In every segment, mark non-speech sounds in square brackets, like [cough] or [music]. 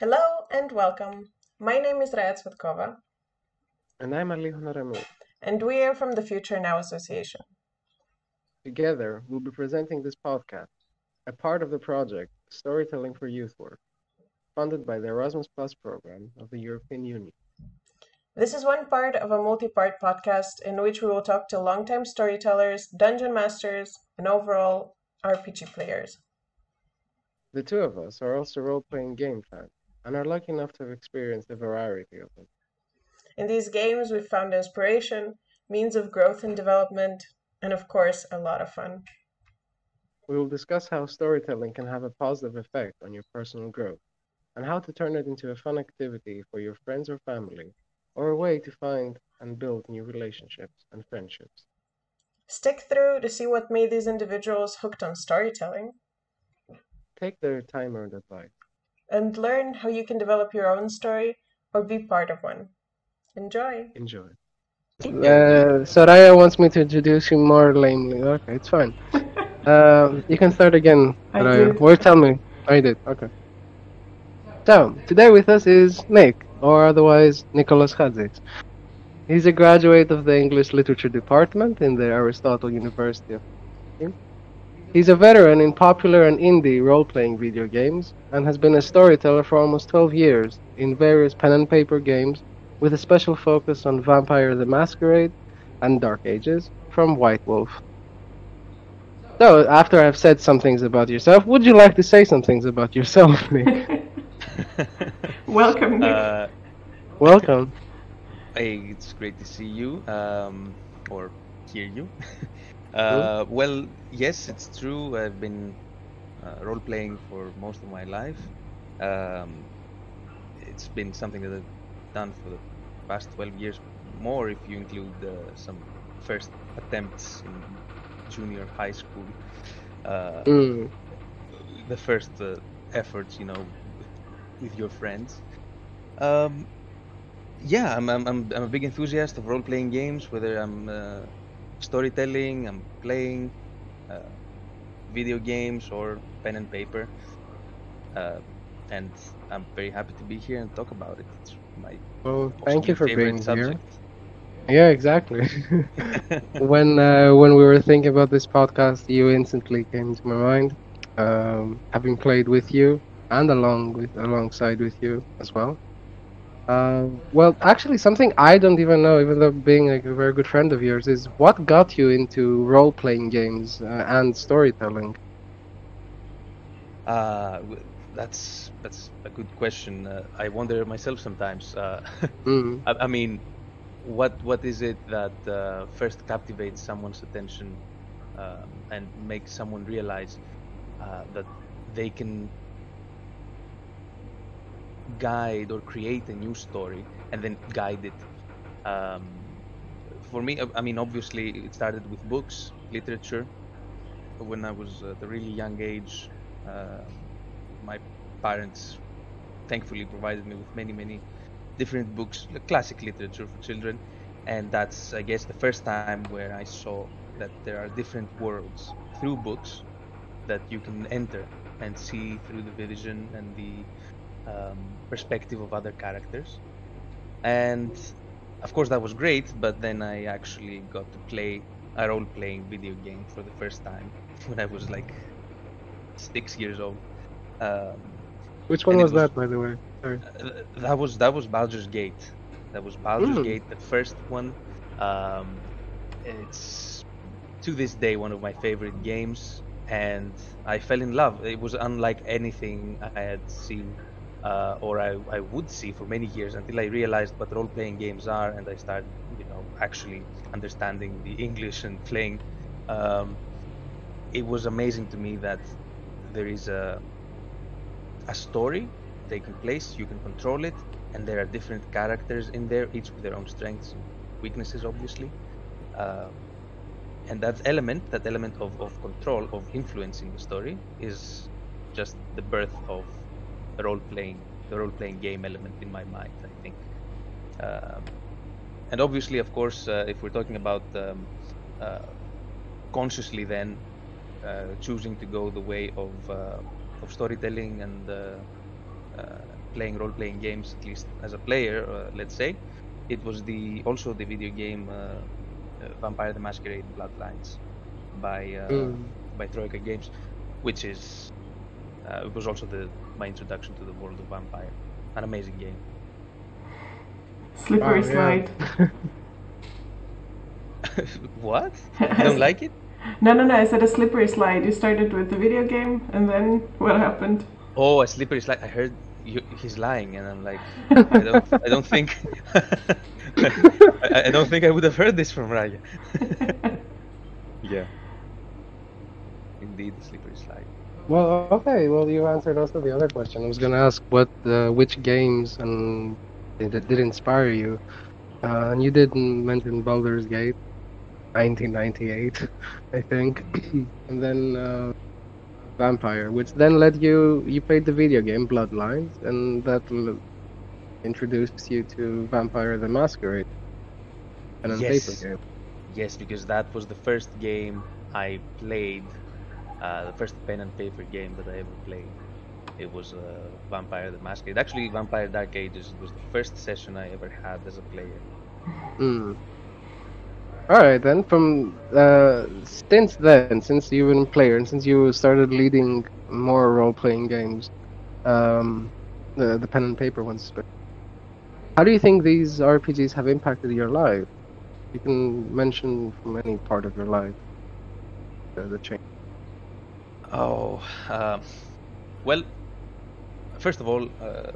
Hello and welcome. My name is Raya Tsvetkova, And I'm Ali Honoramu. and we are from the Future Now Association. Together, we'll be presenting this podcast, a part of the project Storytelling for Youth Work, funded by the Erasmus Plus program of the European Union. This is one part of a multi part podcast in which we will talk to longtime storytellers, dungeon masters, and overall RPG players. The two of us are also role playing game fans and are lucky enough to have experienced a variety of them. In these games, we've found inspiration, means of growth and development, and of course, a lot of fun. We will discuss how storytelling can have a positive effect on your personal growth and how to turn it into a fun activity for your friends or family or a way to find and build new relationships and friendships. Stick through to see what made these individuals hooked on storytelling Take their time earned advice. And learn how you can develop your own story or be part of one. Enjoy! Enjoy. Uh, Soraya wants me to introduce you more lamely. Okay, it's fine. [laughs] um, you can start again, I Soraya. did. Or tell me. I did. Okay. So, today with us is Nick, or otherwise Nicholas Hatzis. He's a graduate of the English Literature Department in the Aristotle University of He's a veteran in popular and indie role-playing video games and has been a storyteller for almost 12 years in various pen and paper games with a special focus on Vampire the Masquerade and Dark Ages from White Wolf. So, after I've said some things about yourself, would you like to say some things about yourself, Nick? [laughs] [laughs] Welcome, Nick. Uh, Welcome. hey, it's great to see you, um, or hear you. [laughs] uh, well, yes, it's true. I've been uh, role playing for most of my life. Um, it's been something that I've done for the past 12 years, more if you include uh, some first attempts in junior high school. Uh, Mm. the first uh, efforts, you know, with your friends. Um, yeah, I'm, I'm, I'm, a big enthusiast of role playing games, whether I'm uh, storytelling, I'm playing uh, video games, or pen and paper. Uh, and I'm very happy to be here and talk about it. It's my Well, thank you for being favorite here. Yeah, exactly. [laughs] [laughs] when uh, when we were thinking about this podcast, you instantly came to my mind. Um, having played with you and along with alongside with you as well. Uh, well, actually, something I don't even know, even though being like a very good friend of yours, is what got you into role-playing games uh, and storytelling. Uh, that's that's a good question. Uh, I wonder myself sometimes. Uh, [laughs] Mm. I, I mean, what what is it that uh, first captivates someone's attention um, and makes someone realize uh, that they can guide or create a new story and then guide it? Um, for me, I- mean, obviously, it started with books, literature. When I was at a really young age, uh, my parents thankfully provided me with many, many different books, classic literature for children, and that's I guess the first time where I saw that there are different worlds through books that you can enter and see through the vision and the um, perspective of other characters, and of course that was great. But then I actually got to play a role-playing video game for the first time [laughs] when I was like six years old. Um, Which one was was- that, by the way? Sorry. uh, that was that was Baldur's Gate. That was Baldur's Mm. Gate, the first one. Um, it's to this day one of my favorite games, and I fell in love. It was unlike anything I had seen uh, or I, I would see for many years until I realized what role-playing games are, and I started, you know, actually understanding the English and playing. Um, it was amazing to me that there is a a story taking place. You can control it, and there are different characters in there, each with their own strengths weaknesses, obviously. Um, and that element, that element of, of control, of influencing the story, is just the birth of role playing, the role playing game element in my mind. I think. Um, and obviously, of course, uh, if we're talking about um, uh, consciously, then uh, choosing to go the way of uh, of storytelling and uh, uh, playing role-playing games, at least as a player, uh, let's say, it was the also the video game uh, uh, Vampire the Masquerade Bloodlines by uh, Mm. by Troika Games, which is uh, it was also the my introduction to the world of Vampire. An amazing game. Slippery Oh, yeah. slide. [laughs] what? You don't [laughs] like it? No, no, no. I said a slippery slide. You started with the video game, and then what happened? Oh, a slippery slide. I heard you, he's lying, and I'm like, [laughs] I don't, I don't think, I, I don't think I would have heard this from Raya. yeah. Indeed, the slippery slide. Well, okay. Well, you answered also the other question. I was gonna ask what, uh, which games and did, did inspire you, uh, and you didn't mention Baldur's Gate, 1998, [laughs] I think, [clears throat] and then uh, Vampire, which then led you. You played the video game Bloodlines, and that introduced you to Vampire the Masquerade, and Yes. paper game. Yes, because that was the first game I played, uh, the first pen and paper game that I ever played. It was uh, Vampire the Masquerade. Actually, Vampire Dark Ages was the first session I ever had as a player. Hmm. All right then. From uh, since then, since you've been a player and since you started leading more role-playing games, um, the the pen and paper ones, how do you think these RPGs have impacted your life? You can mention from any part of your life the, the change. Oh, um, well, first of all, uh,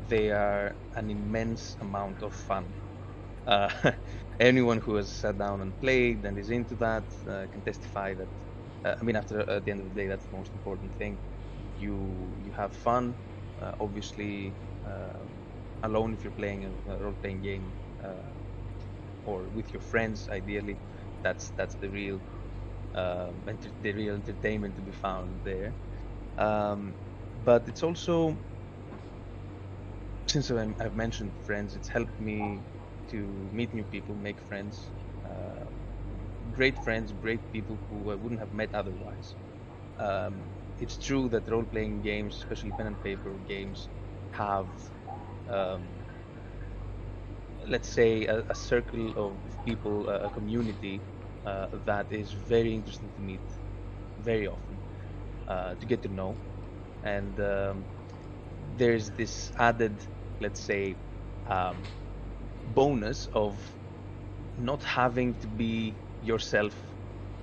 they are an immense amount of fun. Uh, [laughs] anyone who has sat down and played and is into that uh, can testify that. Uh, I mean, after at the end of the day, that's the most important thing. You you have fun, uh, obviously, uh, alone if you're playing a, role-playing game, uh, or with your friends, ideally. That's that's the real um, enter- the real entertainment to be found there. Um, but it's also, since I'm, I've mentioned friends, it's helped me to meet new people, make friends, uh, great friends, great people who I wouldn't have met otherwise. Um, it's true that role-playing games, especially pen and paper games, have, um, let's say, a, a circle of people, a community uh, that is very interesting to meet very often, uh, to get to know. And um, there's this added, let's say, um, bonus of not having to be yourself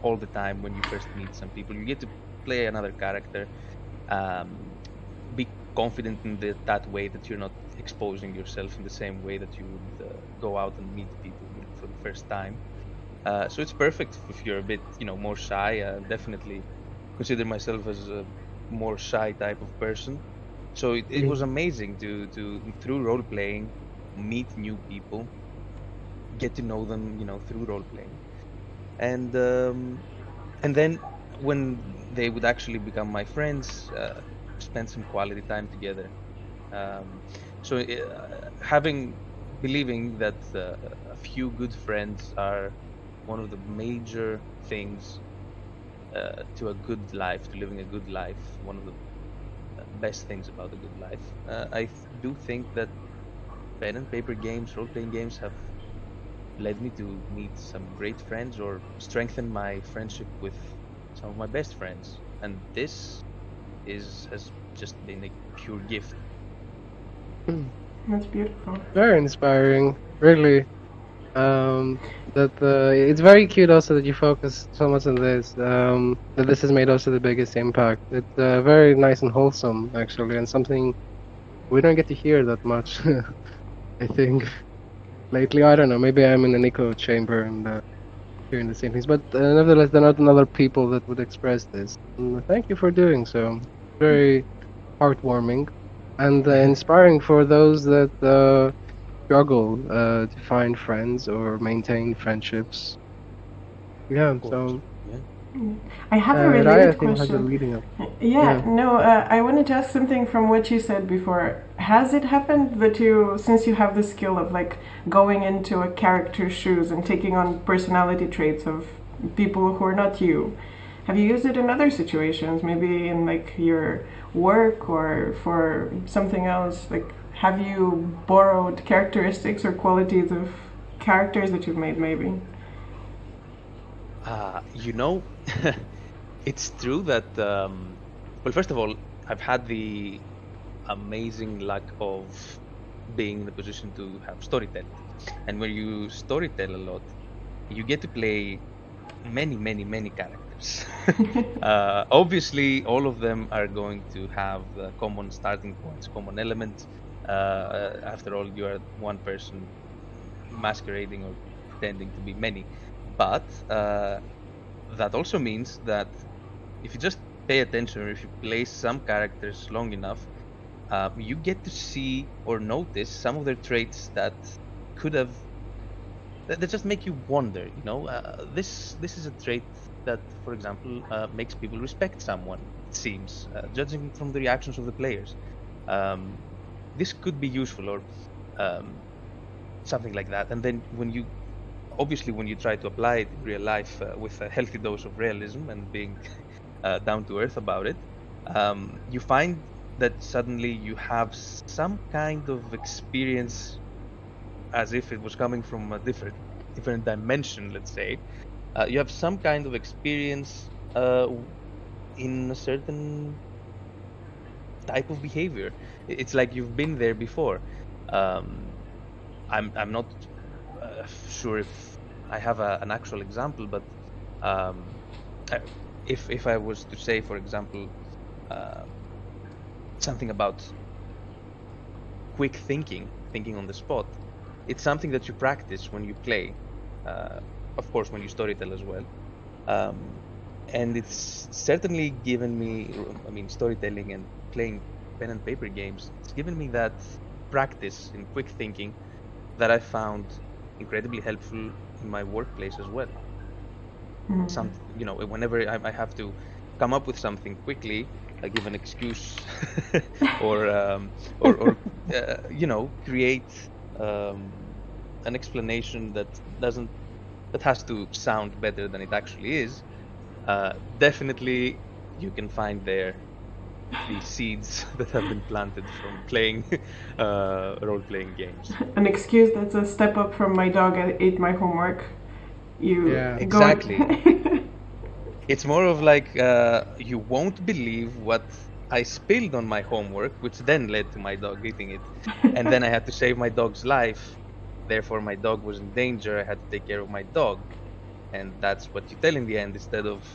all the time when you first meet some people. You get to play another character, um, be confident in the, that way that you're not exposing yourself in the same way that you would uh, go out and meet people for the first time. Uh, so it's perfect if you're a bit, you know, more shy. I definitely consider myself as a more shy type of person. So it, it was amazing to, to through role playing meet new people, get to know them, you know, through role playing, and um, and then when they would actually become my friends, uh, spend some quality time together. Um, so uh, having believing that uh, a few good friends are one of the major things uh, to a good life, to living a good life, one of the uh, best things about a good life. Uh, I do think that pen and paper games, role playing games, have led me to meet some great friends or strengthen my friendship with some of my best friends. And this is has just been a pure gift. That's beautiful. Very inspiring, really. Um, that uh, it's very cute also that you focus so much on this. Um, that this has made also the biggest impact. It's uh, very nice and wholesome actually, and something we don't get to hear that much. [laughs] I think lately, I don't know. Maybe I'm in an echo chamber and uh, hearing the same things, but uh, nevertheless, there are not other people that would express this. And thank you for doing so. Very heartwarming and uh, inspiring for those that. Uh, struggle uh, to find friends or maintain friendships. Yeah, so Yeah. I have uh, a Raya, I related think has a question. leading up. Yeah, Yeah. no, uh, I wanted to ask something from what you said before. Has it happened that you, since you have the skill of like going into a character's shoes and taking on personality traits of people who are not you, have you used it in other situations? Maybe in like your work or for something else? Like, have you borrowed characteristics or qualities of characters that you've made? Maybe. Uh, you know, [laughs] it's true that. Um, well, first of all, I've had the amazing luck of being in the position to have storytelling, and when you storytell a lot, you get to play many, many, many characters. [laughs] [laughs] uh, obviously, all of them are going to have uh, common starting points, common elements. Uh, after all, you are one person masquerading or pretending to be many. But uh, that also means that if you just pay attention or if you play some characters long enough, uh, you get to see or notice some of their traits that could have that, that just make you wonder. You know, uh, this this is a trait that, for example, uh, makes people respect someone. It seems, uh, judging from the reactions of the players, um, this could be useful or um, something like that. And then when you, obviously, when you try to apply it in real life uh, with a healthy dose of realism and being [laughs] uh, down to earth about it, um, you find that suddenly you have some kind of experience as if it was coming from a different different dimension let's say uh, you have some kind of experience uh, in a certain type of behavior it's like you've been there before um, I'm, I'm not uh, sure if I have a, an actual example but um, if, if I was to say for example uh, something about quick thinking thinking on the spot it's something that you practice when you play. Uh, of course, when you storytell as well. Um, and it's certainly given me, I mean, storytelling and playing pen and paper games, it's given me that practice in quick thinking that I found incredibly helpful in my workplace as well. Mm. Some, you know, whenever I, I, have to come up with something quickly, I give an excuse, [laughs] or, um, or, or [laughs] uh, you know, create um, an explanation that doesn't that has to sound better than it actually is, uh, definitely you can find there the seeds [laughs] that have been planted from playing [laughs] uh, role-playing games. An excuse that's a step up from my dog ate my homework. You yeah. exactly. [laughs] it's more of like uh, you won't believe what I spilled on my homework, which then led to my dog eating it. and then I had to save my dog's life. Therefore, my dog was in danger. I had to take care of my dog. And that's what you tell in the end instead of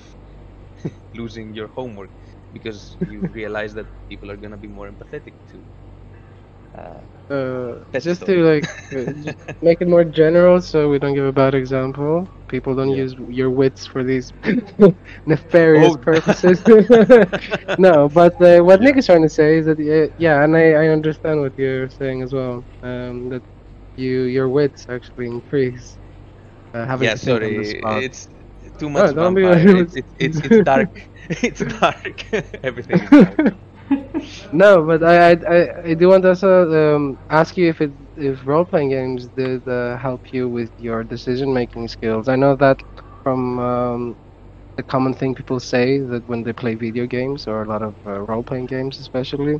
losing your homework because you [laughs] realize that people are going to be more empathetic to uh, uh, just to like make it more general so we don't give a bad example people don't yeah. use your wits for these [laughs] nefarious oh. purposes [laughs] no but uh, what yeah. nick is trying to say is that uh, yeah and I, I understand what you're saying as well um, that you your wits actually increase uh, having yeah sorry it's too much no, vampire. It's, it's, it's, it's dark [laughs] [laughs] it's dark [laughs] everything is dark no, but I, I I do want to also um, ask you if it if role playing games did uh, help you with your decision making skills. I know that from um, the common thing people say that when they play video games or a lot of uh, role playing games, especially,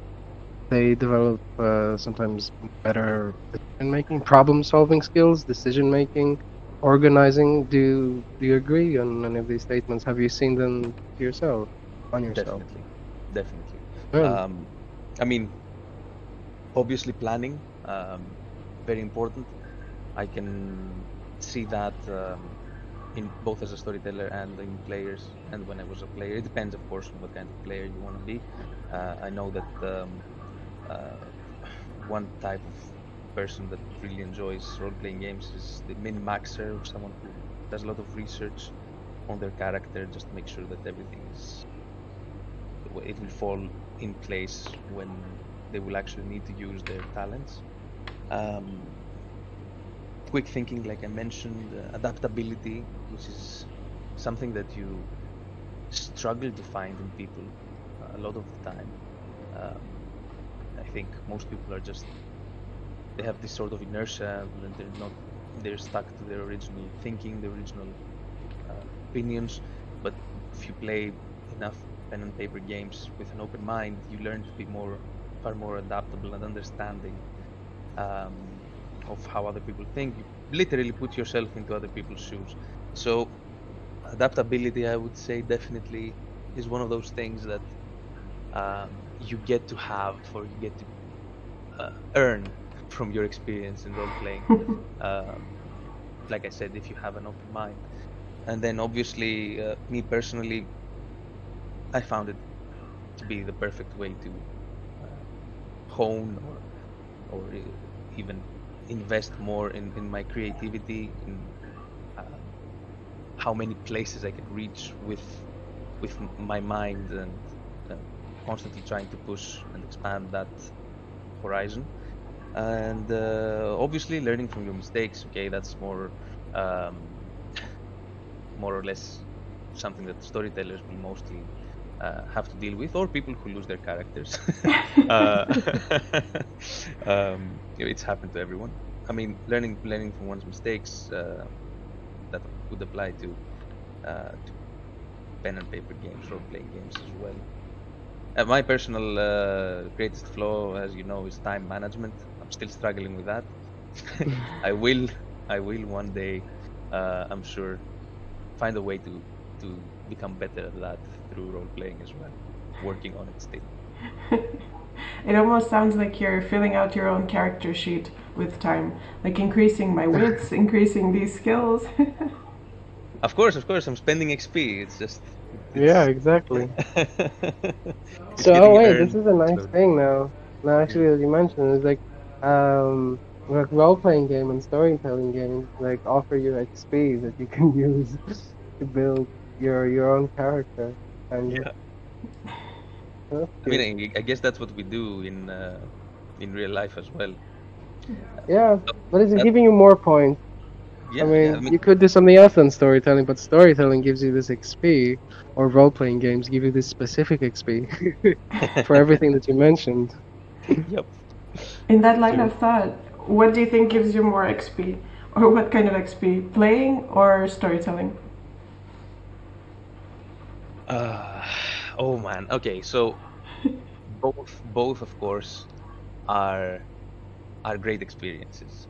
they develop uh, sometimes better decision making, problem solving skills, decision making, organizing. Do do you agree on any of these statements? Have you seen them yourself on yourself? Definitely, definitely. Um, I mean, obviously planning, um, very important. I can see that um, in both as a storyteller and in players, and when I was a player. It depends, of course, on what kind of player you want to be. Uh, I know that um, uh, one type of person that really enjoys role-playing games is the min-maxer, or someone who does a lot of research on their character just to make sure that everything is it will fall in place when they will actually need to use their talents. Um, quick thinking, like I mentioned, uh, adaptability, which is something that you struggle to find in people a lot of the time. Um, I think most people are just they have this sort of inertia and they're not they're stuck to their original thinking, their original uh, opinions. But if you play enough pen and paper games with an open mind, you learn to be more, far more adaptable and understanding um, of how other people think. You literally put yourself into other people's shoes. So, adaptability, I would say, definitely is one of those things that um, you get to have or you get to uh, earn from your experience in role playing. [laughs] um, like I said, if you have an open mind. And then obviously, uh, me personally, I found it to be the perfect way to uh, hone or, or even invest more in, in my creativity, in uh, how many places I can reach with with my mind and uh, constantly trying to push and expand that horizon and uh, obviously learning from your mistakes okay? That's more um, more or less something that storytellers will mostly uh, have to deal with or people who lose their characters. [laughs] Uh, [laughs] um, it's happened to everyone. I mean learning learning from one's mistakes uh, that would apply to, uh, to pen and paper games role playing games as well. Uh, my personal uh, greatest flaw, as you know, is time management. I'm still struggling with that. [laughs] [laughs] I will, I will one day, uh, I'm sure, find a way to to become better at that through role playing as well. Working on it still. [laughs] it almost sounds like you're filling out your own character sheet with time, like increasing my wits, increasing these skills. of course, of course, I'm spending XP. It's just yeah, exactly. so, oh wait, this is a nice thing now. Now, actually, as you mentioned, it's like, um, like role-playing game and storytelling games like offer you XP that you can [laughs] use to build your your own character. And yeah. I mean, I guess that's what we do in uh, in real life as well. Yeah, but it's giving you more points yeah, I, mean, yeah, I mean, you could do something else than storytelling, but storytelling gives you this XP, or role playing games give you this specific XP [laughs] for [laughs] everything that you mentioned. Yep. In that line of thought, what do you think gives you more XP? Or what kind of XP? Playing or storytelling? Uh, oh man. Okay, so [laughs] both both of course are are great experiences.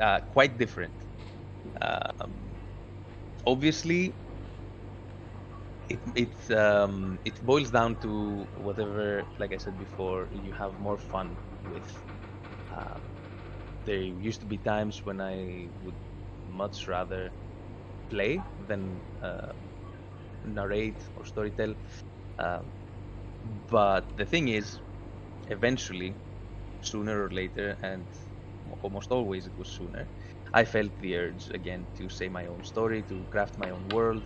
Uh, quite different um, obviously, it it um, it boils down to whatever, like I said before, you have more fun with. Um, there used to be times when I would much rather play than uh, narrate or storytell. Um, but the thing is, eventually, sooner or later, and almost always it was sooner, I felt the urge again to say my own story, to craft my own world,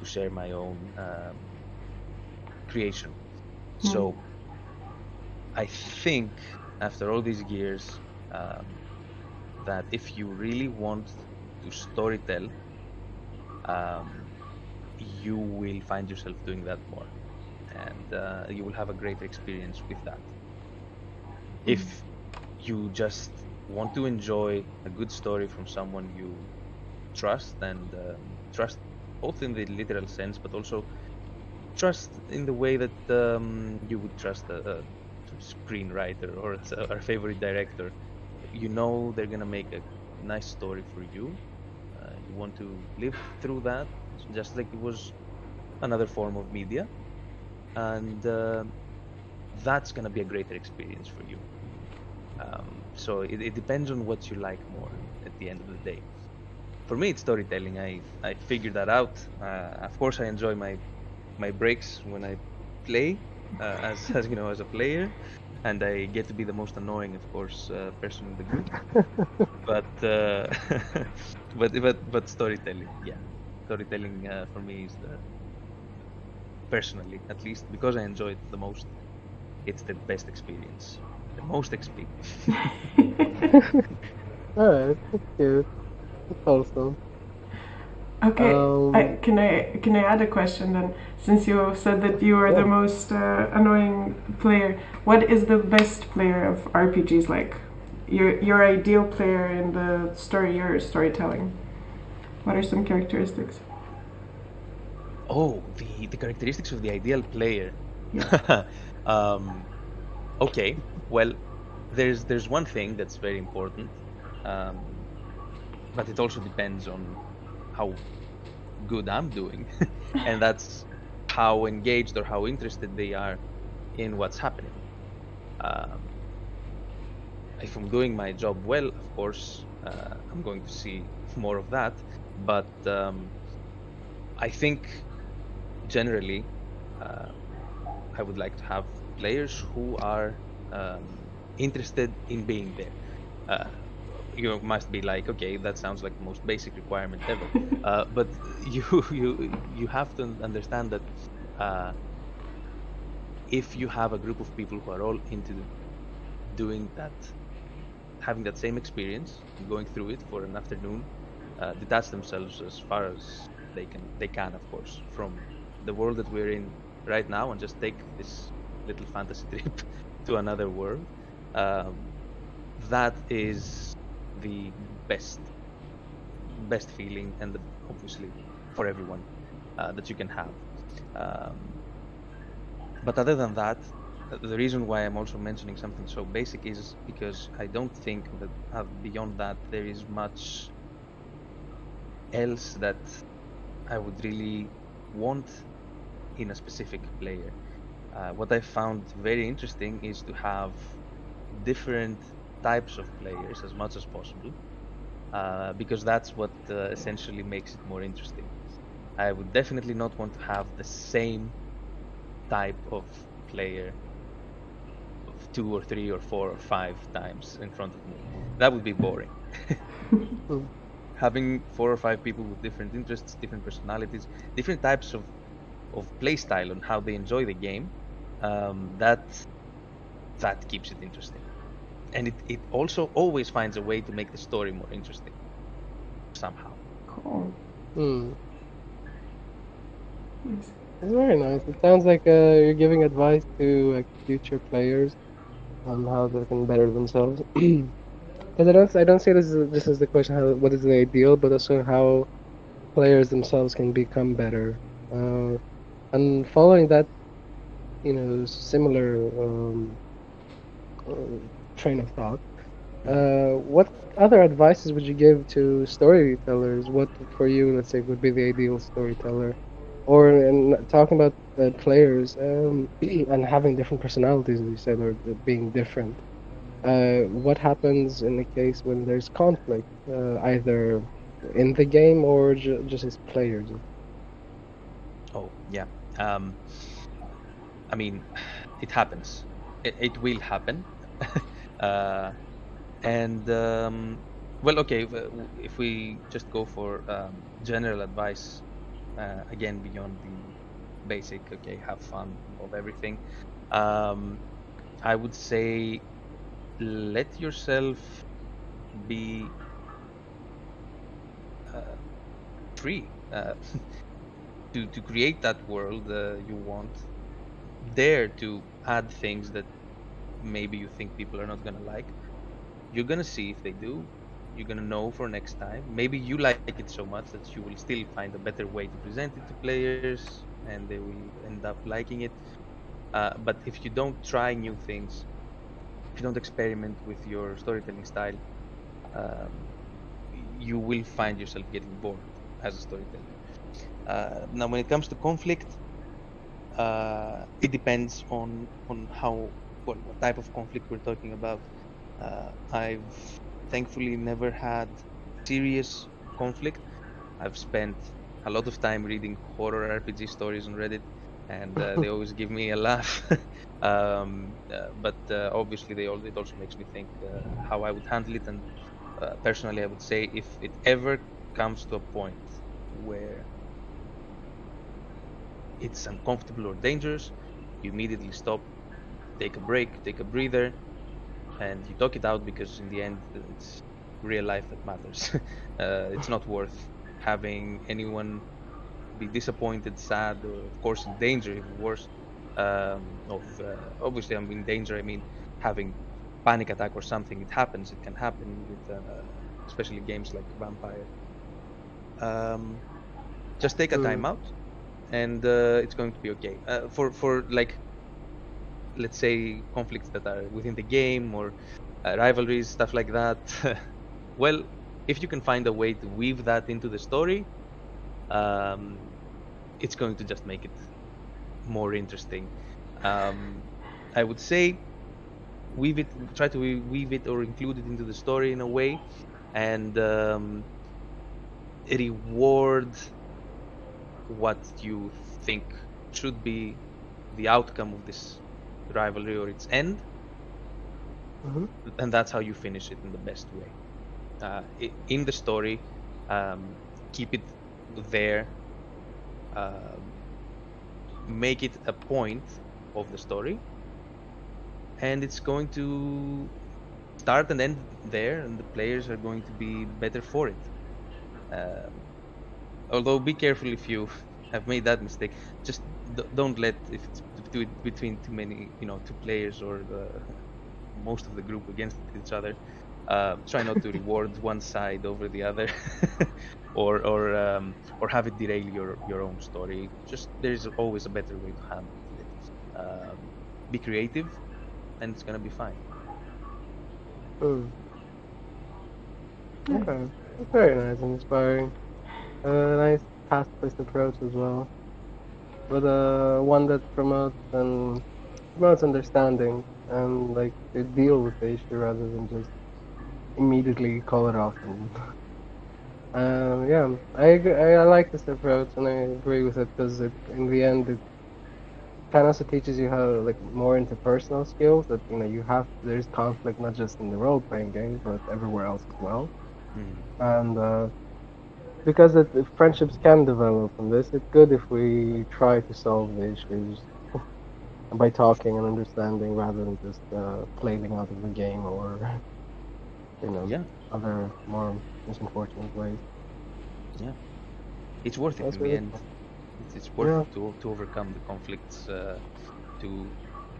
to share my own um, creation. Mm. So I think after all these years um, that if you really want to storytell, um, you will find yourself doing that more, and uh, you will have a greater experience with that. Mm. If you just want to enjoy a good story from someone you trust and um, trust both in the literal sense but also trust in the way that um, you would trust a, a screenwriter or [laughs] a, favorite director you know they're gonna make a nice story for you uh, you want to live through that just like it was another form of media and uh, that's gonna be a greater experience for you um, so it, it depends on what you like more at the end of the day. For me, it's storytelling. I I figured that out. Uh, of course, I enjoy my my breaks when I play, as as you know, as a player, and I get to be the most annoying, of course, uh, person in the group. [laughs] but uh, [laughs] but but but storytelling, yeah, storytelling uh, for me is the personally, at least, because I enjoy it the most. It's the best experience the most XP. [laughs] Alright, that's cute. That's awesome. Okay, um, I, can I can I add a question then? Since you said that you are yeah. the most uh, annoying player, what is the best player of RPGs like? Your your ideal player in the story you're storytelling. What are some characteristics? Oh, the the characteristics of the ideal player. [laughs] um, okay, well, there's there's one thing that's very important, um, but it also depends on how good I'm doing, [laughs] and that's how engaged or how interested they are in what's happening. Um, if I'm doing my job well, of course, uh, I'm going to see [laughs] more of that. But um, I think generally, uh, I would like to have players who are um, interested in being there. Uh, you must be like, okay, that sounds like the most basic requirement ever. [laughs] uh, but [laughs] you you you have to understand that uh, if you have a group of people who are all into doing that, having that same experience, going through it for an afternoon, uh, detach themselves as far as they can. They can, of course, from the world that we're in right now, and just take this little fantasy [laughs] trip to another world. Um, that is the best, best feeling, and the, obviously for everyone uh, that you can have. Um, but other than that, the reason why I'm also mentioning something so basic is because I don't think that uh, beyond that there is much else that I would really want in a specific player. Uh, what I found very interesting is to have different types of players as much as possible, uh, because that's what uh, essentially makes it more interesting. I would definitely not want to have the same type of player of two or three or four or five times in front of me. That would be boring. [laughs] Having four or five people with different interests, different personalities, different types of of play style on how they enjoy the game, um, that that keeps it interesting. And it, it also always finds a way to make the story more interesting somehow. Cool. Hmm. Nice. It's very nice. It sounds like uh, you're giving advice to like future players on how they can better themselves. [clears throat] Because I don't, I don't see this as this is the question how what is the ideal, but also how players themselves can become better. Uh, and following that, you know, similar um, uh, train of thought, uh, what other advices would you give to storytellers? What for you, let's say, would be the ideal storyteller? Or in talking about players um, [clears throat] and having different personalities, as you said, or being different. Uh, what happens in the case when there's conflict, uh, either in the game or ju- just as players? Oh yeah. Um, I mean, it happens. It, it will happen. [laughs] uh, and um, well, okay. If, we just go for um, general advice, uh, again beyond the basic, okay, have fun of everything. Um, I would say let yourself be uh, free uh, [laughs] to to create that world uh, you want. Dare to add things that maybe you think people are not gonna like. You're gonna see if they do. You're gonna know for next time. Maybe you like it so much that you will still find a better way to present it to players, and they will end up liking it. Uh, but if you don't try new things, if you don't experiment with your storytelling style, um, you will find yourself getting bored as a storyteller. Uh, now, when it comes to conflict, uh, it depends on on how what, what type of conflict we're talking about. Uh, I've thankfully never had serious conflict. I've spent a lot of time reading horror RPG stories on Reddit, and uh, they [laughs] always give me a laugh. [laughs] um, uh, but uh, obviously, they all, it also makes me think uh, how I would handle it. And uh, personally, I would say if it ever comes to a point where it's uncomfortable or dangerous, you immediately stop, take a break, take a breather, and you talk it out because in the end, it's real life that matters. [laughs] uh, it's not worth having anyone be disappointed, sad, or of course in danger, even worse. Um, of uh, obviously, I'm in danger. I mean, having panic attack or something. It happens. It can happen with, uh, especially games like Vampire. Um, just take a Mm. time out and uh, it's going to be okay. Uh, for for like, let's say conflicts that are within the game or uh, rivalries, stuff like that. [laughs] well, if you can find a way to weave that into the story, um, it's going to just make it more interesting. Um, I would say weave it, try to weave it or include it into the story in a way, and um, reward what you think should be the outcome of this rivalry or its end, Mhm. and that's how you finish it in the best way. Uh, in the story, um, keep it there. Um make it a point of the story, and it's going to start and end there, and the players are going to be better for it. Um, although, be careful if you have made that mistake. Just d- don't let if it's do it between too many, you know, two players or the most of the group against each other. Uh, try not to [laughs] reward one side over the other, [laughs] or or um, or have it derail your your own story. Just there's always a better way to handle it. Um, be creative, and it's gonna be fine. Hmm. Okay. Very nice and inspiring. Uh, nice pacifist approach as well. But uh, one that promotes and promotes understanding and like to deal with the issue rather than just immediately call it off. And, [laughs] um, yeah, I, agree, I I like this approach and I agree with it because it, in the end it kind of also teaches you how like more interpersonal skills that you know you have there's conflict not just in the role playing games but everywhere else as well and uh, because it, if friendships can develop from this it's good if we try to solve the issues [laughs] by talking and understanding rather than just uh, flailing out of the game or you know Yeah, other more unfortunate ways Yeah, it's worth it That's in the end. It's, it's worth Yeah. it to to overcome the conflicts, uh, to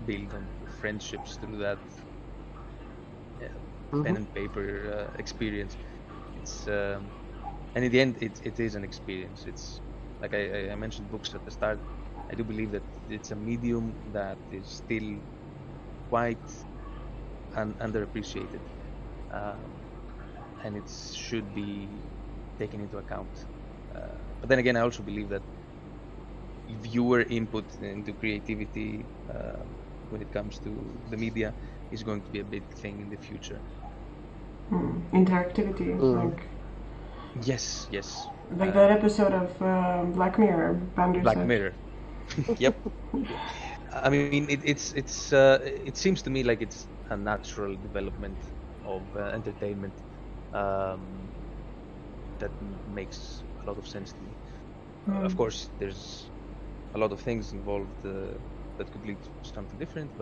build on friendships through that uh, pen Mhm. and paper uh, experience. It's um, and in the end, it, it is an experience. It's like I, I- I mentioned books at the start. I do believe that it's a medium that is still quite un- underappreciated, um, and it should be taken into account. Uh, but then again, I also believe that viewer input into creativity uh, when it comes to the media is going to be a big thing in the future. Hmm. Interactivity, Mm. like Yes, yes. like Uh, that episode of uh, Black Mirror. Bandersnatch. Black Mirror. [laughs] yep. I mean, it, it's it's uh, it seems to me like it's a natural development of uh, entertainment um, that m- makes a lot of sense to me. Uh, of Mm. course, there's a lot of things involved uh, that could lead to something different, but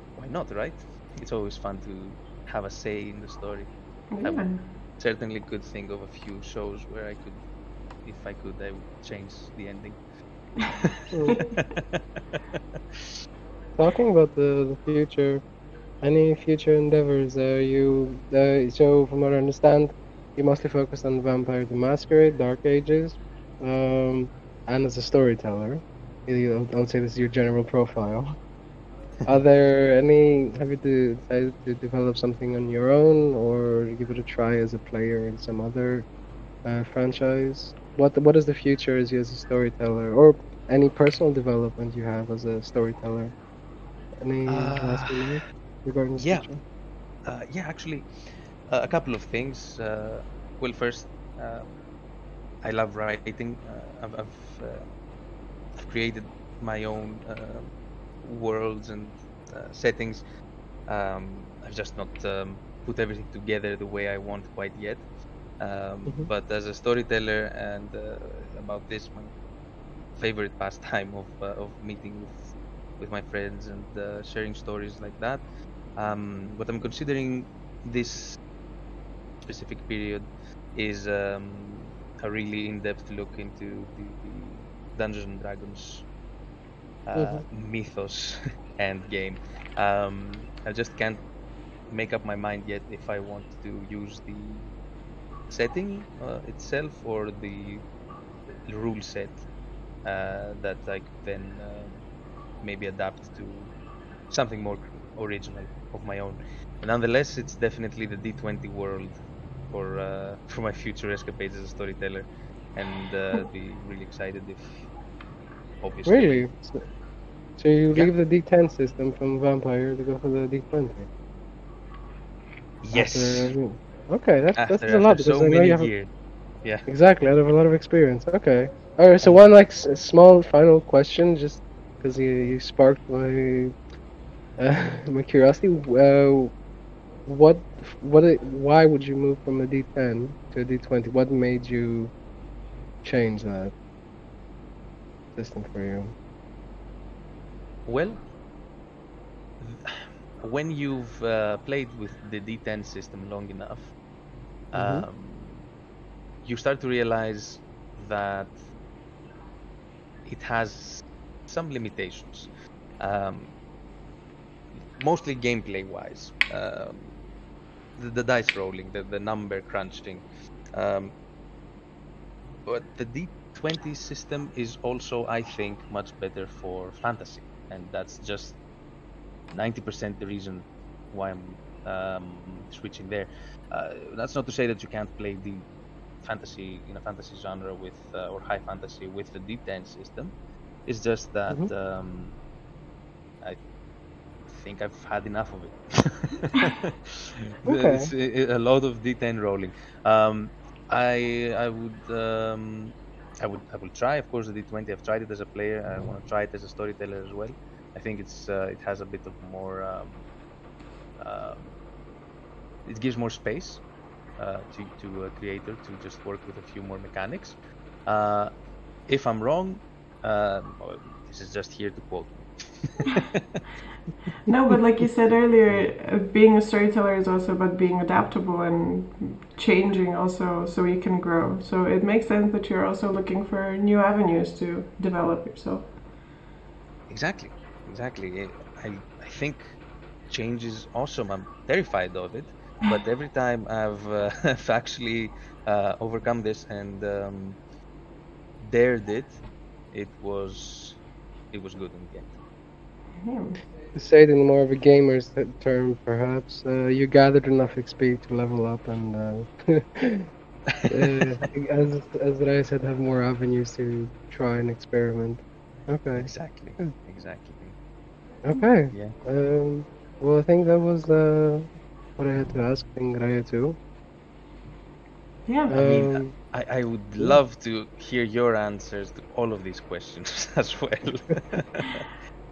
why not, right? It's always fun to have a say in the story. Yeah. would certainly could think of a few shows where I could, if I could, I would change the ending. [laughs] Talking about the, the future, any future endeavors? Are you uh, so from what I understand, you mostly focused on Vampire the Masquerade, Dark Ages, um, and as a storyteller. You, I would say this is your general profile. [laughs] Are there any? Have you decided to develop something on your own, or give it a try as a player in some other uh, franchise? What What is the future as you as a storyteller, or any personal development you have as a storyteller? Any last Uh, remark regarding the yeah. future? Uh, yeah, actually, uh, a couple of things. Uh, well, first, uh, I love writing. Uh, I've I've, uh, I've created my own uh, worlds and uh, settings. Um, I've just not um, put everything together the way I want quite yet. Um, Mhm. But as a storyteller and uh, about this, my favorite pastime of uh, of meeting with with my friends and uh, sharing stories like that. Um, what I'm considering this specific period is um, a really in-depth look into the, the Dungeons and Dragons uh, mythos [laughs] and game. Um, I just can't make up my mind yet if I want to use the setting uh, itself or the rule set uh, that I could then um maybe adapt to something more original of my own. Nonetheless, it's definitely the D20 world for uh, [laughs] for my future escapades as a storyteller, and uh, be really excited if obviously Really? So, you leave the D10 system from Vampire to go for the D20? yes After- okay, that's after, that's a lot because so I know many you have years. Yeah. exactly. I have a lot of experience. Okay. All right. So one like s- small final question, just because you, you sparked my uh, [laughs] my curiosity. Uh, what what why would you move from a D10 to a D20? What made you change that system for you? Well, when you've uh, played with the D10 system long enough, Mhm. um, you start to realize that it has some limitations, um, mostly gameplay wise. Um, the, the dice rolling, the, the number crunching. Um, but the D20 system is also, I think, much better for fantasy, and that's just 90% the reason why I'm um, switching there. Uh, that's not to say that you can't play the fantasy in a fantasy genre with uh, or high fantasy with the D10 system. It's just that Mhm. um, I think I've had enough of it. [laughs] [laughs] Okay. It's a, a lot of D10 rolling. Um, I I would um, I would I will try. Of course, the D20. I've tried it as a player. I want to try it as a storyteller as well. I think it's uh, it has a bit of more. Um, um, it gives more space uh, to to a creator to just work with a few more mechanics. Uh, if I'm wrong, uh, this is just here to quote. No, [laughs] but like you said earlier, uh, being a storyteller is also about being adaptable and changing also so you can grow. So it makes sense that you're also looking for new avenues to develop yourself. Exactly, exactly. I I think change is awesome. I'm terrified of it, but every time I've, uh, [laughs] I've actually uh, overcome this and um, dared it, it was it was good in the end. Yeah. To say it in more of a gamer's term, perhaps, uh, you gathered enough XP to level up and, uh, [laughs] uh, as as I said, have more avenues to try and experiment. Okay, Exactly, exactly. okay. Yeah. Um, well, I think that was uh, what I had to ask Ingraya too. Yeah. I mean, Um, I, I would love to hear your answers to all of these questions [laughs] as well. [laughs]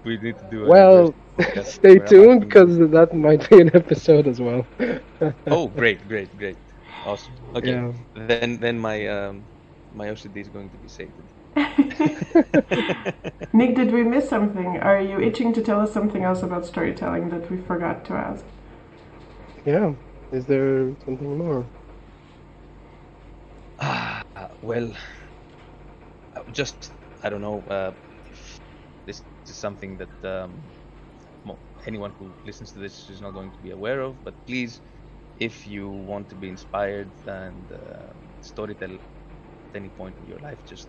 we need to do. a well, [laughs] stay tuned because that might be an episode as well. [laughs] Oh, great, great, great. Awesome. Okay. Yeah. Then then my um my OCD is going to be saved. [laughs] Nick, did we miss something? Are you itching to tell us something else about storytelling that we forgot to ask? Yeah. Is there something more? Ah, well, uh, just I don't know uh, if this is something that um, anyone who listens to this is not going to be aware of. But please, if you want to be inspired and uh, storytell at any point in your life, just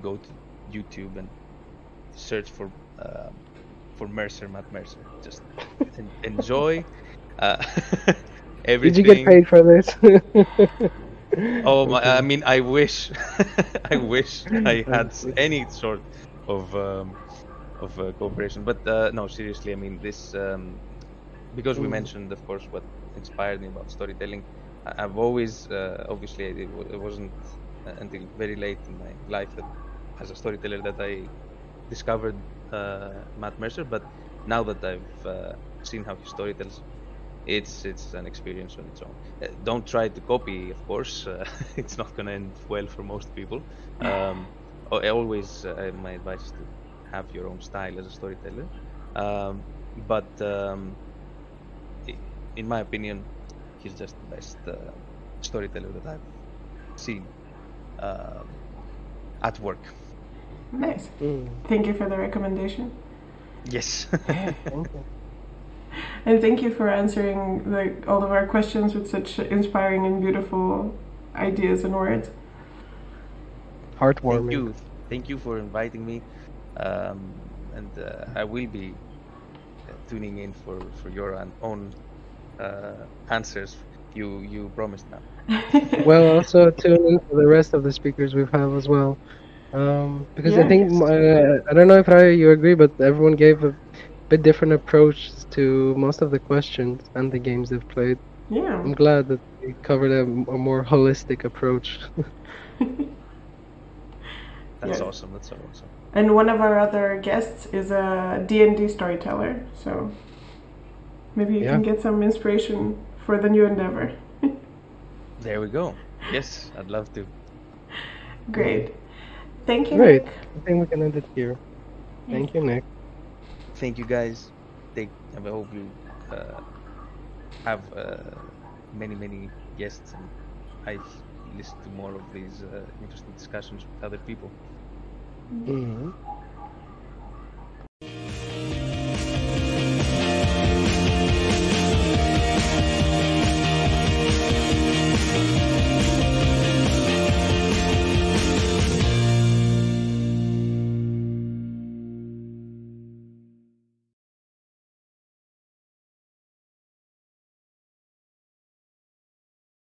go to YouTube and search for um, for Mercer, Matt Mercer. Just [laughs] en- enjoy uh, [laughs] Did you get paid for this? [laughs] Oh my! I mean, I wish, I wish I had any sort of um, of uh, cooperation. But uh, no, seriously, I mean this um, because we Mm. mentioned, of course, what inspired me about storytelling. I- I've always, uh, obviously, it, wa- it wasn't uh, until very late in my life that, as a storyteller, that I discovered uh, Matt Mercer. But now that I've uh, seen how he storytells, it's it's an experience on its own. Uh, don't try to copy, of course. [laughs] Uh, it's not gonna end well for most people. [laughs] Um, I always, uh, my advice is to have your own style as a storyteller. Um, but um, in my opinion, he's just the best uh, storyteller that I've seen um, at work. Nice. Mm, Thank you for the recommendation. Yes. [laughs] thank you. And thank you for answering the, all of our questions with such inspiring and beautiful ideas and words. Heartwarming. Thank you. thank you for inviting me, um, and uh, I will be uh, tuning in for for your own uh, answers. You you promised now. [laughs] well, also tune in for the rest of the speakers we have as well. Um, because I think uh, I don't know if I you agree, but everyone gave a bit different approach to most of the questions and the games they've played. yeah. I'm glad that we covered a, a more holistic approach. [laughs] That's Yeah. awesome. That's so awesome. And one of our other guests is a D&D storyteller, so maybe you Yeah. can get some inspiration for the new endeavor. [laughs] There we go. [laughs] Yes, I'd love to. Great. Thank you, Great. Nick. I think we can end it here. Thank you, Nick. Thank you guys. Take. I hope you uh, have uh, many many guests and I listen to more of these uh, interesting discussions with other people. 嗯。